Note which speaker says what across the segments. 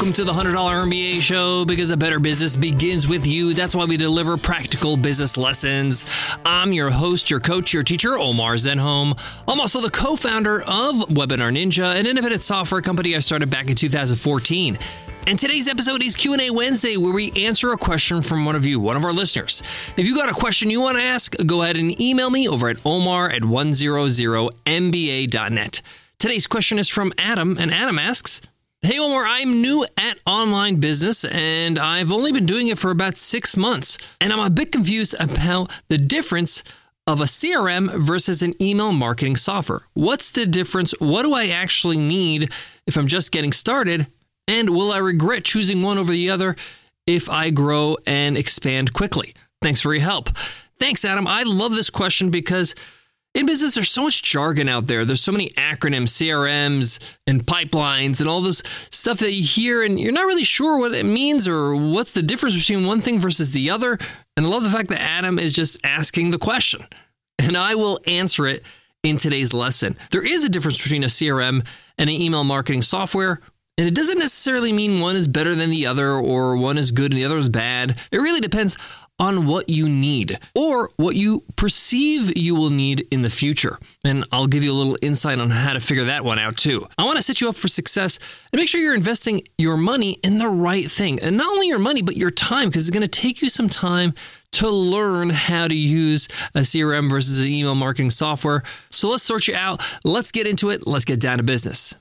Speaker 1: Welcome to the $100 MBA show because a better business begins with you. That's why we deliver practical business lessons. I'm your host, your coach, your teacher, Omar Zenhom. I'm also the co-founder of Webinar Ninja, an independent software company I started back in 2014. And today's episode is Q&A Wednesday where we answer a question from one of you, one of our listeners. If you got a question you want to ask, go ahead and email me over at omar at 100mba.net. Today's question is from Adam, and Adam asks, Hey, Omar, I'm new at online business and I've only been doing it for about six months. And I'm a bit confused about the difference of a CRM versus an email marketing software. What's the difference? What do I actually need if I'm just getting started? And will I regret choosing one over the other if I grow and expand quickly? Thanks for your help. Thanks, Adam. I love this question because in business, there's so much jargon out there. There's so many acronyms, CRMs, and pipelines, and all this stuff that you hear, and you're not really sure what it means or what's the difference between one thing versus the other. And I love the fact that Adam is just asking the question, and I will answer it in today's lesson. There is a difference between a CRM and an email marketing software. And it doesn't necessarily mean one is better than the other or one is good and the other is bad. It really depends on what you need or what you perceive you will need in the future. And I'll give you a little insight on how to figure that one out too. I want to set you up for success and make sure you're investing your money in the right thing. And not only your money, but your time, because it's going to take you some time to learn how to use a CRM versus an email marketing software. So let's sort you out. Let's get into it. Let's get down to business.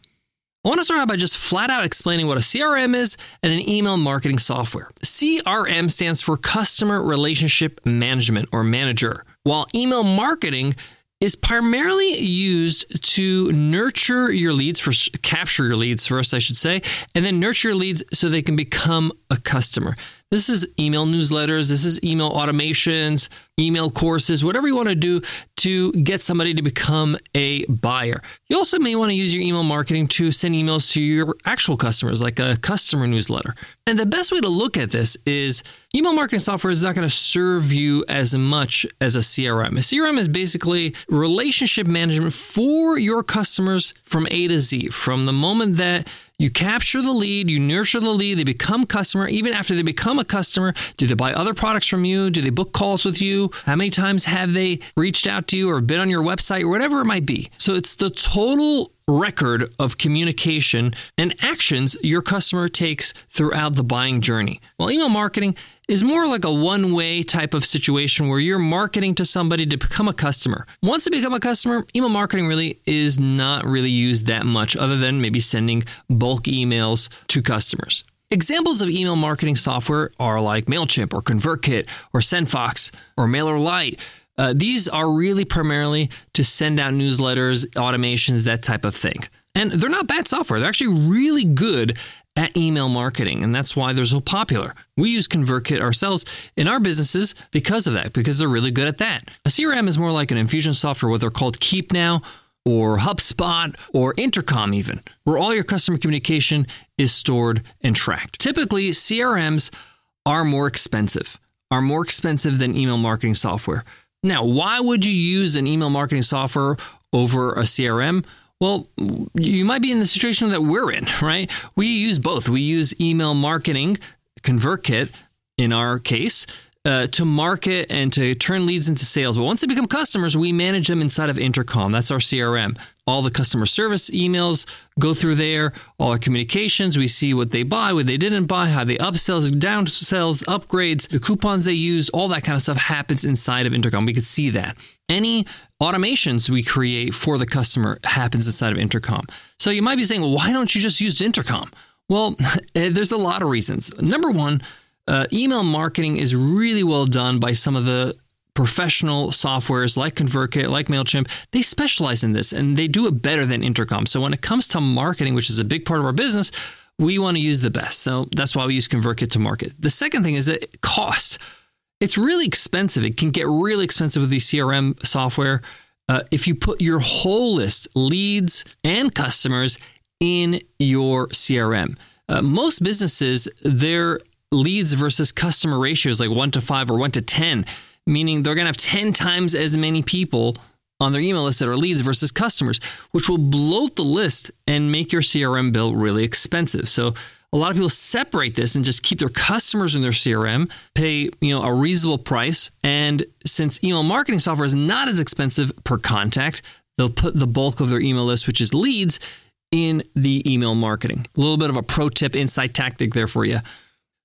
Speaker 1: I want to start out by just flat out explaining what a CRM is and an email marketing software. CRM stands for Customer Relationship Management or Manager, while email marketing is primarily used to nurture your leads for capture your leads first I should say and then nurture your leads so they can become a customer. This is email newsletters, this is email automations, email courses, whatever you want to do to get somebody to become a buyer. You also may want to use your email marketing to send emails to your actual customers, like a customer newsletter. And the best way to look at this is email marketing software is not going to serve you as much as a CRM. A CRM is basically relationship management for your customers from A to Z, from the moment that you capture the lead, you nurture the lead, they become customer. Even after they become a customer, do they buy other products from you? Do they book calls with you? How many times have they reached out to you or been on your website or whatever it might be? So it's the total record of communication and actions your customer takes throughout the buying journey. Well, email marketing is more like a one way type of situation where you're marketing to somebody to become a customer. Once they become a customer, email marketing really is not really used that much other than maybe sending bulk emails to customers. Examples of email marketing software are like MailChimp or ConvertKit or SendFox or MailerLite. Uh, these are really primarily to send out newsletters, automations, that type of thing. And they're not bad software. They're actually really good at email marketing, and that's why they're so popular. We use ConvertKit ourselves in our businesses because of that, because they're really good at that. A CRM is more like an Infusionsoft, what they're called Keap Now or HubSpot or Intercom, even, where all your customer communication is stored and tracked. Typically, CRMs are more expensive, are more expensive than email marketing software. Now, why would you use an email marketing software over a CRM? Well, you might be in the situation that we're in, right? We use both. We use email marketing, ConvertKit in our case, uh, to market and to turn leads into sales. But once they become customers, we manage them inside of Intercom. That's our CRM. All the customer service emails go through there, all our communications. We see what they buy, what they didn't buy, how they upsells, downsells, upgrades, the coupons they use, all that kind of stuff happens inside of Intercom. We could see that. Any automations we create for the customer happens inside of Intercom. So you might be saying, well, why don't you just use Intercom? Well, there's a lot of reasons. Number one, uh, email marketing is really well done by some of the professional softwares like ConvertKit, like MailChimp. They specialize in this and they do it better than Intercom. So when it comes to marketing, which is a big part of our business, we want to use the best. So that's why we use ConvertKit to market. The second thing is that cost. It's really expensive. It can get really expensive with the CRM software. Uh, if you put your whole list, leads and customers, in your CRM. Uh, most businesses, their leads versus customer ratios like one to five or one to 10, meaning they're going to have 10 times as many people on their email list that are leads versus customers, which will bloat the list and make your CRM bill really expensive. So a lot of people separate this and just keep their customers in their CRM, pay, you know, a reasonable price, and since email marketing software is not as expensive per contact, they'll put the bulk of their email list, which is leads, in the email marketing. A little bit of a pro tip, insight tactic there for you.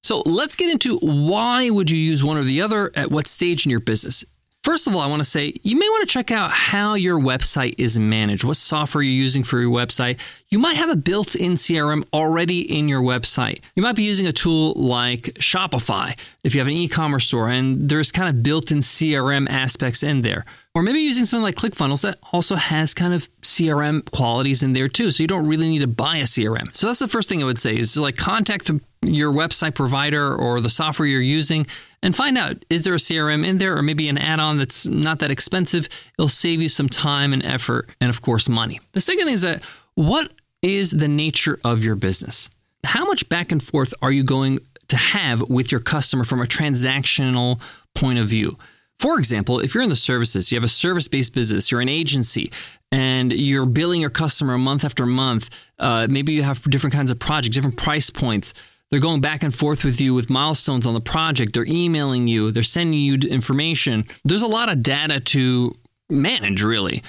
Speaker 1: So let's get into why would you use one or the other at what stage in your business. First of all, I want to say you may want to check out how your website is managed, what software you're using for your website. You might have a built in CRM already in your website. You might be using a tool like Shopify if you have an e commerce store, and there's kind of built in CRM aspects in there. Or maybe using something like ClickFunnels that also has kind of CRM qualities in there too. So you don't really need to buy a CRM. So that's the first thing I would say is like contact your website provider or the software you're using and find out is there a CRM in there or maybe an add on that's not that expensive? It'll save you some time and effort and, of course, money. The second thing is that what is the nature of your business? How much back and forth are you going to have with your customer from a transactional point of view? For example, if you're in the services, you have a service based business, you're an agency, and you're billing your customer month after month. Uh, maybe you have different kinds of projects, different price points. They're going back and forth with you with milestones on the project. They're emailing you, they're sending you information. There's a lot of data to manage, really.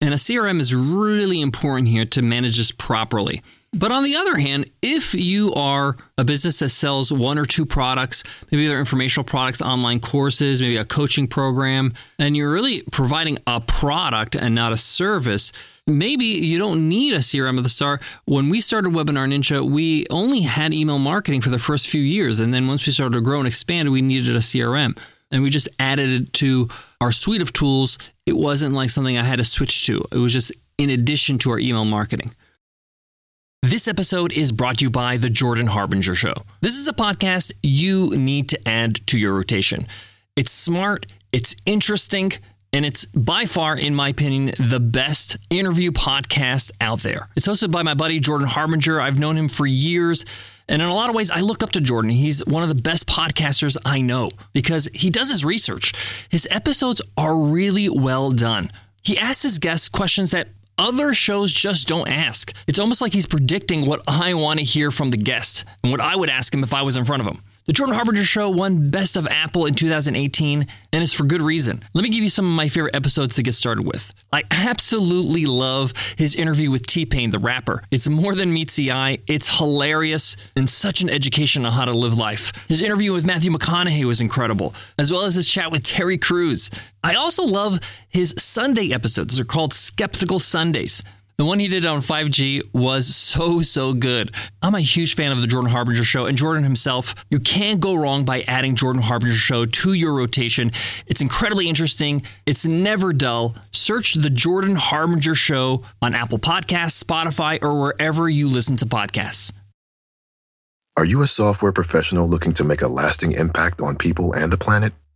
Speaker 1: And a CRM is really important here to manage this properly. But on the other hand, if you are a business that sells one or two products, maybe they're informational products, online courses, maybe a coaching program, and you're really providing a product and not a service, maybe you don't need a CRM at the start. When we started Webinar Ninja, we only had email marketing for the first few years. And then once we started to grow and expand, we needed a CRM. And we just added it to our suite of tools. It wasn't like something I had to switch to, it was just in addition to our email marketing. This episode is brought to you by The Jordan Harbinger Show. This is a podcast you need to add to your rotation. It's smart, it's interesting, and it's by far, in my opinion, the best interview podcast out there. It's hosted by my buddy Jordan Harbinger. I've known him for years. And in a lot of ways, I look up to Jordan. He's one of the best podcasters I know because he does his research. His episodes are really well done. He asks his guests questions that other shows just don't ask. It's almost like he's predicting what I want to hear from the guest and what I would ask him if I was in front of him. The Jordan Harbinger Show won Best of Apple in 2018, and it's for good reason. Let me give you some of my favorite episodes to get started with. I absolutely love his interview with T Pain, the rapper. It's more than meets the eye, it's hilarious and such an education on how to live life. His interview with Matthew McConaughey was incredible, as well as his chat with Terry Crews. I also love his Sunday episodes. They're called Skeptical Sundays. The one he did on 5G was so, so good. I'm a huge fan of the Jordan Harbinger show and Jordan himself. You can't go wrong by adding Jordan Harbinger show to your rotation. It's incredibly interesting. It's never dull. Search the Jordan Harbinger show on Apple Podcasts, Spotify, or wherever you listen to podcasts.
Speaker 2: Are you a software professional looking to make a lasting impact on people and the planet?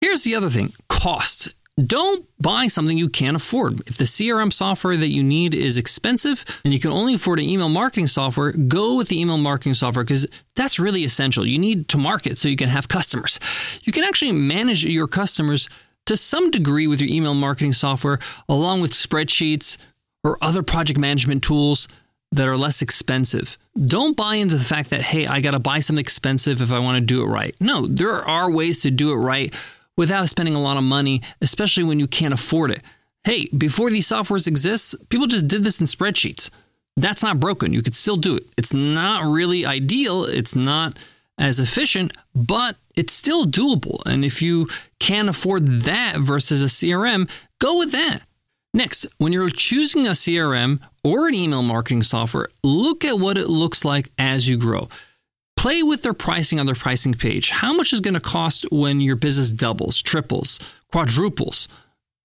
Speaker 1: Here's the other thing cost. Don't buy something you can't afford. If the CRM software that you need is expensive and you can only afford an email marketing software, go with the email marketing software because that's really essential. You need to market so you can have customers. You can actually manage your customers to some degree with your email marketing software, along with spreadsheets or other project management tools that are less expensive. Don't buy into the fact that, hey, I got to buy something expensive if I want to do it right. No, there are ways to do it right without spending a lot of money, especially when you can't afford it. Hey, before these softwares exist, people just did this in spreadsheets. That's not broken. You could still do it. It's not really ideal. It's not as efficient, but it's still doable. And if you can't afford that versus a CRM, go with that. Next, when you're choosing a CRM or an email marketing software, look at what it looks like as you grow. Play with their pricing on their pricing page. How much is going to cost when your business doubles, triples, quadruples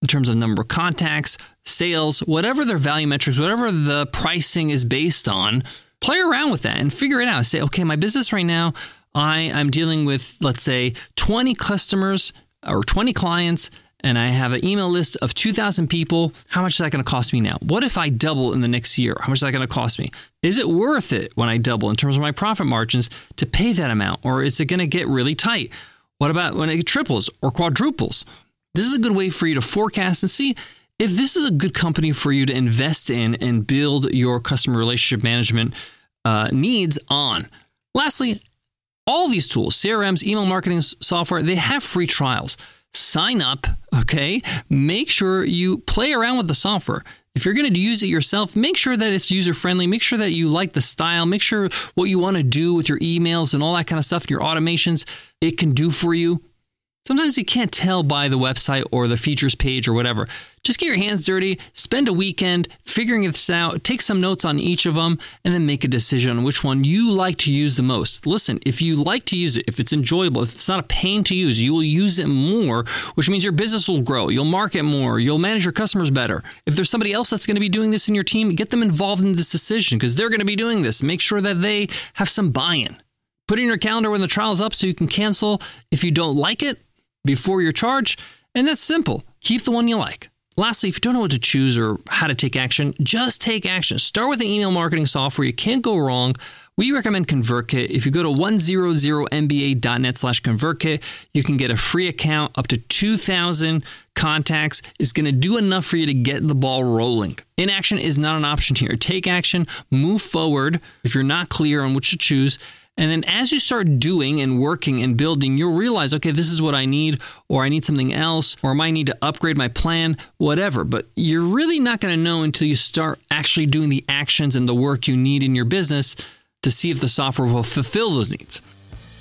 Speaker 1: in terms of number of contacts, sales, whatever their value metrics, whatever the pricing is based on? Play around with that and figure it out. Say, okay, my business right now, I I'm dealing with, let's say, 20 customers or 20 clients, and I have an email list of 2,000 people. How much is that going to cost me now? What if I double in the next year? How much is that going to cost me? Is it worth it when I double in terms of my profit margins to pay that amount, or is it going to get really tight? What about when it triples or quadruples? This is a good way for you to forecast and see if this is a good company for you to invest in and build your customer relationship management uh, needs on. Lastly, all these tools, CRMs, email marketing software, they have free trials. Sign up, okay? Make sure you play around with the software. If you're going to use it yourself, make sure that it's user friendly. Make sure that you like the style. Make sure what you want to do with your emails and all that kind of stuff, your automations, it can do for you. Sometimes you can't tell by the website or the features page or whatever. Just get your hands dirty, spend a weekend figuring this out, take some notes on each of them, and then make a decision on which one you like to use the most. Listen, if you like to use it, if it's enjoyable, if it's not a pain to use, you will use it more, which means your business will grow. You'll market more, you'll manage your customers better. If there's somebody else that's going to be doing this in your team, get them involved in this decision because they're going to be doing this. Make sure that they have some buy in. Put in your calendar when the trial's up so you can cancel if you don't like it before your charge. And that's simple. Keep the one you like. Lastly, if you don't know what to choose or how to take action, just take action. Start with an email marketing software. You can't go wrong. We recommend ConvertKit. If you go to 100mba.net slash ConvertKit, you can get a free account up to 2,000 contacts. is going to do enough for you to get the ball rolling. Inaction is not an option here. Take action, move forward. If you're not clear on which to choose, and then as you start doing and working and building, you'll realize, okay, this is what I need, or I need something else, or I might need to upgrade my plan, whatever. But you're really not going to know until you start actually doing the actions and the work you need in your business to see if the software will fulfill those needs.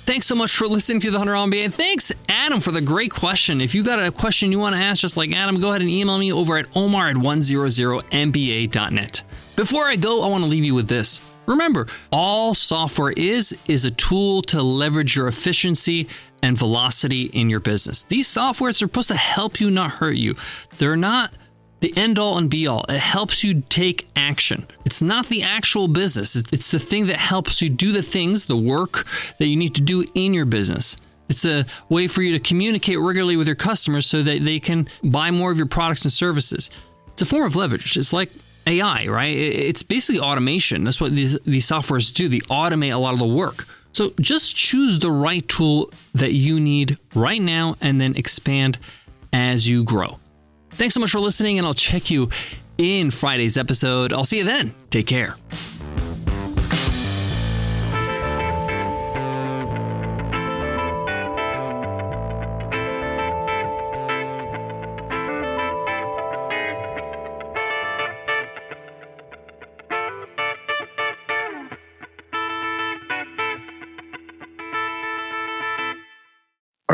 Speaker 1: Thanks so much for listening to the Hunter MBA. And thanks, Adam, for the great question. If you got a question you want to ask, just like Adam, go ahead and email me over at omar at 100mba.net. Before I go, I want to leave you with this. Remember, all software is is a tool to leverage your efficiency and velocity in your business. These softwares are supposed to help you, not hurt you. They're not the end all and be all. It helps you take action. It's not the actual business, it's the thing that helps you do the things, the work that you need to do in your business. It's a way for you to communicate regularly with your customers so that they can buy more of your products and services. It's a form of leverage. It's like AI, right? It's basically automation. That's what these, these softwares do. They automate a lot of the work. So just choose the right tool that you need right now and then expand as you grow. Thanks so much for listening, and I'll check you in Friday's episode. I'll see you then. Take care.